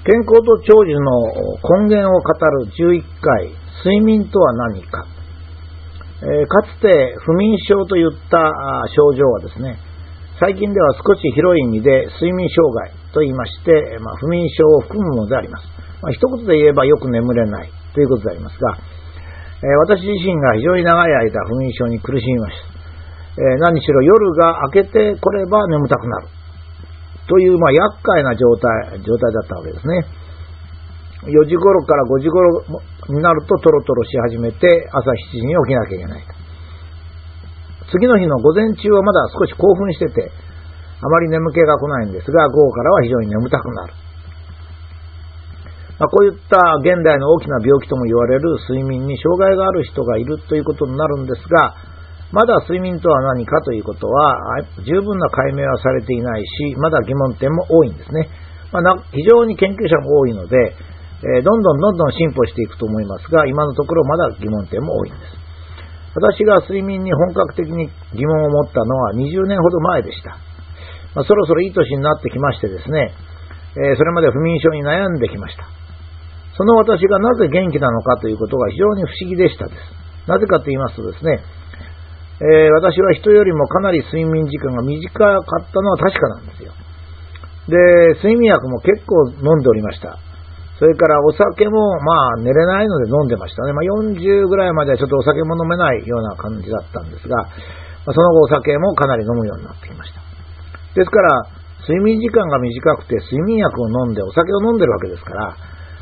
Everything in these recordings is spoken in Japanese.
健康と長寿の根源を語る11回、睡眠とは何か。えー、かつて不眠症といった症状はですね、最近では少し広い意味で睡眠障害と言いまして、まあ、不眠症を含むものであります。まあ、一言で言えばよく眠れないということでありますが、えー、私自身が非常に長い間不眠症に苦しみました。えー、何しろ夜が明けてこれば眠たくなる。という、まあ、厄介な状態、状態だったわけですね。4時頃から5時頃になるとトロトロし始めて朝7時に起きなきゃいけないと。次の日の午前中はまだ少し興奮してて、あまり眠気が来ないんですが、午後からは非常に眠たくなる。まあ、こういった現代の大きな病気とも言われる睡眠に障害がある人がいるということになるんですが、まだ睡眠とは何かということは、十分な解明はされていないし、まだ疑問点も多いんですね。まあ、非常に研究者も多いので、えー、どんどんどんどん進歩していくと思いますが、今のところまだ疑問点も多いんです。私が睡眠に本格的に疑問を持ったのは20年ほど前でした。まあ、そろそろいい年になってきましてですね、えー、それまで不眠症に悩んできました。その私がなぜ元気なのかということが非常に不思議でしたです。なぜかと言いますとですね、えー、私は人よりもかなり睡眠時間が短かったのは確かなんですよ。で、睡眠薬も結構飲んでおりました。それからお酒も、まあ、寝れないので飲んでましたね。まあ、40ぐらいまではちょっとお酒も飲めないような感じだったんですが、ま、その後お酒もかなり飲むようになってきました。ですから、睡眠時間が短くて睡眠薬を飲んでお酒を飲んでるわけですから、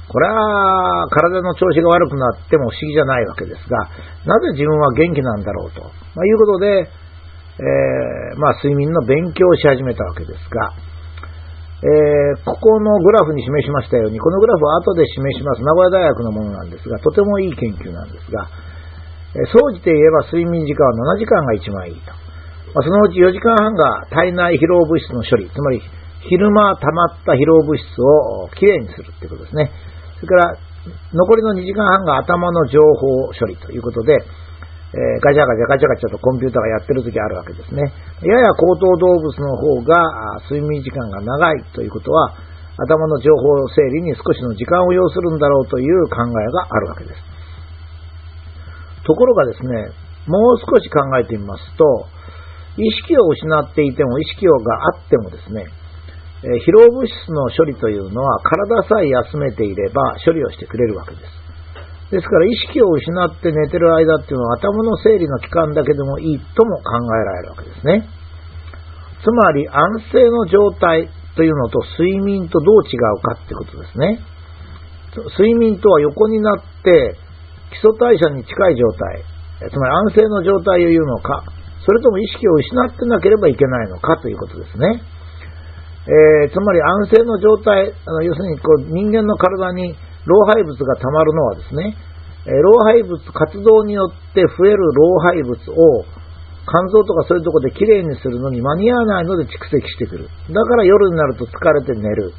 これは体の調子が悪くなっても不思議じゃないわけですが、なぜ自分は元気なんだろうと、まあ、いうことで、えー、まあ、睡眠の勉強をし始めたわけですが、えー、ここのグラフに示しましたように、このグラフは後で示します名古屋大学のものなんですが、とてもいい研究なんですが、えー、総じて言えば睡眠時間は7時間が一番いいと。まあ、そのうち4時間半が体内疲労物質の処理、つまり昼間溜まった疲労物質をきれいにするってことですね。それから、残りの2時間半が頭の情報処理ということで、えー、ガチャガチャガチャガチャとコンピューターがやってる時あるわけですね。やや高等動物の方が睡眠時間が長いということは、頭の情報整理に少しの時間を要するんだろうという考えがあるわけです。ところがですね、もう少し考えてみますと、意識を失っていても意識があってもですね、疲労物質の処理というのは体さえ休めていれば処理をしてくれるわけです。ですから意識を失って寝てる間っていうのは頭の整理の期間だけでもいいとも考えられるわけですね。つまり安静の状態というのと睡眠とどう違うかってことですね。睡眠とは横になって基礎代謝に近い状態、つまり安静の状態を言うのか、それとも意識を失ってなければいけないのかということですね。えー、つまり安静の状態、あの要するにこう人間の体に老廃物がたまるのはですね、えー、老廃物活動によって増える老廃物を肝臓とかそういうとこできれいにするのに間に合わないので蓄積してくる。だから夜になると疲れて寝る。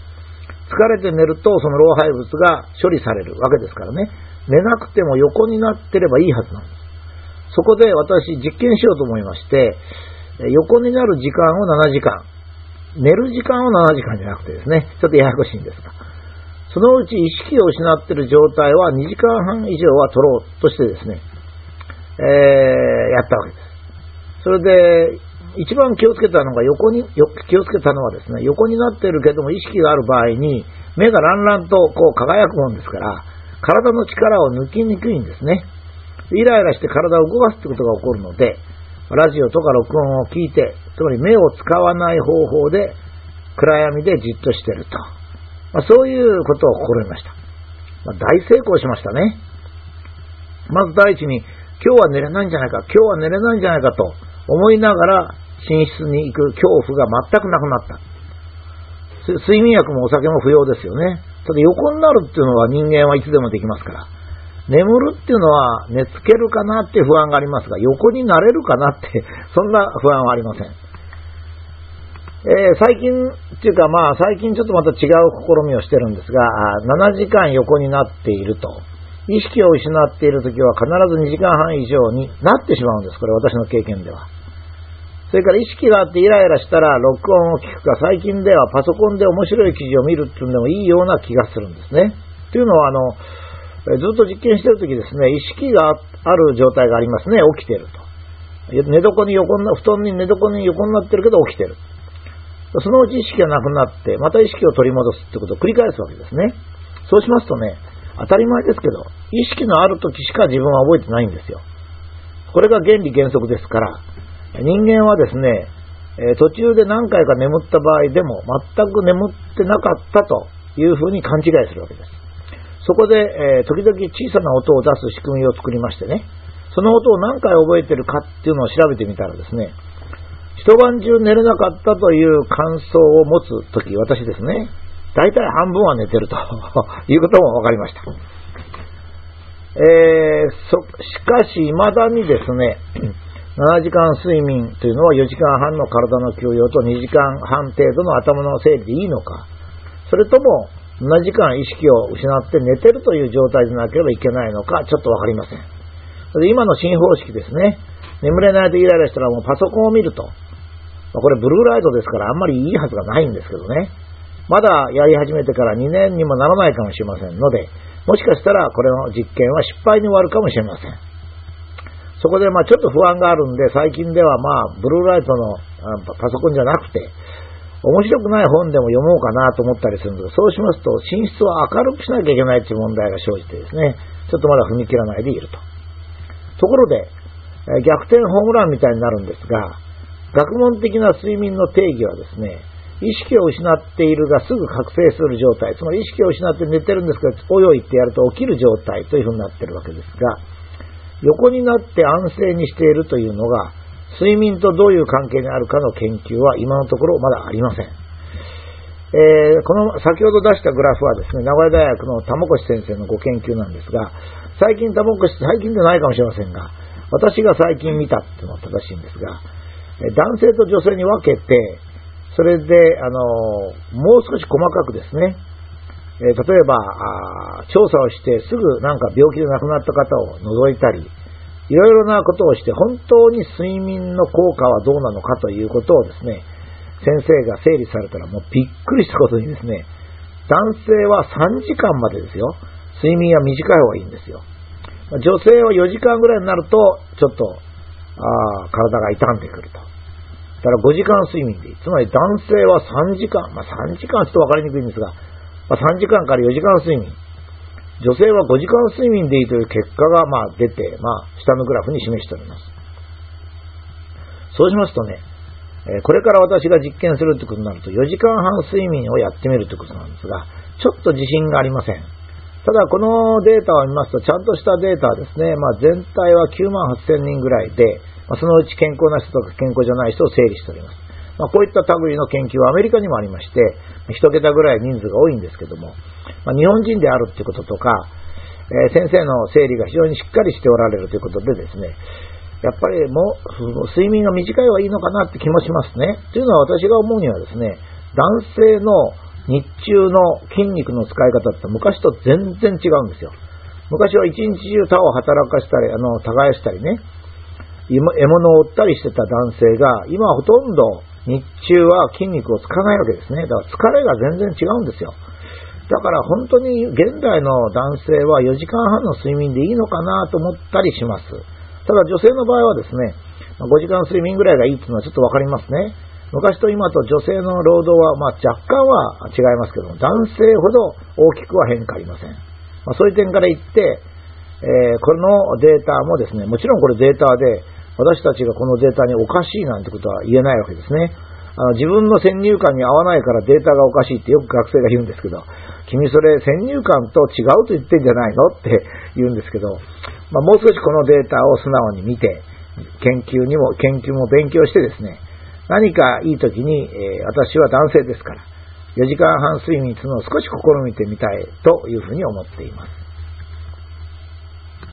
疲れて寝るとその老廃物が処理されるわけですからね。寝なくても横になってればいいはずなんです。そこで私実験しようと思いまして、横になる時間を7時間、寝る時間は7時間じゃなくてですね、ちょっとややこしいんですが、そのうち意識を失っている状態は2時間半以上は取ろうとしてですね、えー、やったわけです。それで、一番気をつけたのが横に、気をつけたのはですね、横になっているけども意識がある場合に、目がランランとこう輝くもんですから、体の力を抜きにくいんですね。イライラして体を動かすってことが起こるので、ラジオとか録音を聞いて、つまり目を使わない方法で暗闇でじっとしてると。まあ、そういうことを試みました。まあ、大成功しましたね。まず第一に、今日は寝れないんじゃないか、今日は寝れないんじゃないかと思いながら寝室に行く恐怖が全くなくなった。睡眠薬もお酒も不要ですよね。ただ横になるっていうのは人間はいつでもできますから。眠るっていうのは寝つけるかなって不安がありますが、横になれるかなって、そんな不安はありません。えー、最近っていうかまあ最近ちょっとまた違う試みをしてるんですが、7時間横になっていると。意識を失っているときは必ず2時間半以上になってしまうんです。これ私の経験では。それから意識があってイライラしたら録音を聞くか、最近ではパソコンで面白い記事を見るっていうのもいいような気がするんですね。というのは、あの、ずっと実験してるときですね、意識がある状態がありますね、起きてると。寝床に横な、布団に寝床に横になってるけど起きてる。そのうち意識がなくなって、また意識を取り戻すってことを繰り返すわけですね。そうしますとね、当たり前ですけど、意識のある時しか自分は覚えてないんですよ。これが原理原則ですから、人間はですね、途中で何回か眠った場合でも全く眠ってなかったというふうに勘違いするわけです。そこで、え時々小さな音を出す仕組みを作りましてね、その音を何回覚えてるかっていうのを調べてみたらですね、一晩中寝れなかったという感想を持つとき、私ですね、大体半分は寝てると。いうことも分かりました。えー、しかし、未だにですね、7時間睡眠というのは4時間半の体の休養と2時間半程度の頭の整理でいいのか、それとも7時間意識を失って寝てるという状態でなければいけないのか、ちょっとわかりません。今の新方式ですね、眠れないとイライラしたらもうパソコンを見ると、これブルーライトですからあんまりいいはずがないんですけどね、まだやり始めてから2年にもならないかもしれませんので、もしかしたらこれの実験は失敗に終わるかもしれません。そこでまあちょっと不安があるんで、最近ではまあブルーライトのパソコンじゃなくて、面白くない本でも読もうかなと思ったりするんですが、そうしますと寝室を明るくしなきゃいけないという問題が生じてですね、ちょっとまだ踏み切らないでいると。ところで、逆転ホームランみたいになるんですが、学問的な睡眠の定義はですね、意識を失っているがすぐ覚醒する状態、つまり意識を失って寝てるんですけど、おいってやると起きる状態というふうになっているわけですが、横になって安静にしているというのが、睡眠とどういう関係にあるかの研究は今のところまだありません。えー、この先ほど出したグラフはですね、名古屋大学の玉越先生のご研究なんですが、最近玉越、最近でないかもしれませんが、私が最近見たっていうのは正しいんですが、男性と女性に分けて、それで、あの、もう少し細かくですね、え例えば調査をしてすぐなんか病気で亡くなった方を除いたり、いろいろなことをして本当に睡眠の効果はどうなのかということをですね、先生が整理されたらもうびっくりしたことにですね、男性は3時間までですよ、睡眠は短い方がいいんですよ。女性は4時間ぐらいになると、ちょっと、あ体が傷んでくると。だから5時間睡眠でいい。つまり男性は3時間、まあ3時間ちょっとわかりにくいんですが、まあ、3時間から4時間睡眠。女性は5時間睡眠でいいという結果がまあ出て、まあ、下のグラフに示しております。そうしますとね、えこれから私が実験するということになると、4時間半睡眠をやってみるということなんですが、ちょっと自信がありません。ただ、このデータを見ますと、ちゃんとしたデータですね、まあ、全体は9万8000人ぐらいで、ま、そのうち健康な人とか健康じゃない人を整理しております。まあ、こういった類の研究はアメリカにもありまして、一桁ぐらい人数が多いんですけども、まあ、日本人であるということとか、えー、先生の整理が非常にしっかりしておられるということでですね、やっぱりもう睡眠が短い方がいいのかなって気もしますね。というのは私が思うにはですね、男性の日中の筋肉の使い方って昔と全然違うんですよ。昔は一日中他を働かしたり、あの、耕したりね、獲物を追ったりしてた男性が、今はほとんど日中は筋肉を使わないわけですね。だから疲れが全然違うんですよ。だから本当に現代の男性は4時間半の睡眠でいいのかなと思ったりします。ただ女性の場合はですね、5時間睡眠ぐらいがいいっていうのはちょっとわかりますね。昔と今と女性の労働は、まあ、若干は違いますけども、男性ほど大きくは変化ありません。まあ、そういう点から言って、えー、このデータもですね、もちろんこれデータで、私たちがこのデータにおかしいなんてことは言えないわけですね。あの自分の先入観に合わないからデータがおかしいってよく学生が言うんですけど、君それ先入観と違うと言ってんじゃないのって言うんですけど、まあ、もう少しこのデータを素直に見て、研究にも、研究も勉強してですね、何かいい時に、えー、私は男性ですから、4時間半睡眠というのを少し試みてみたいというふうに思っています。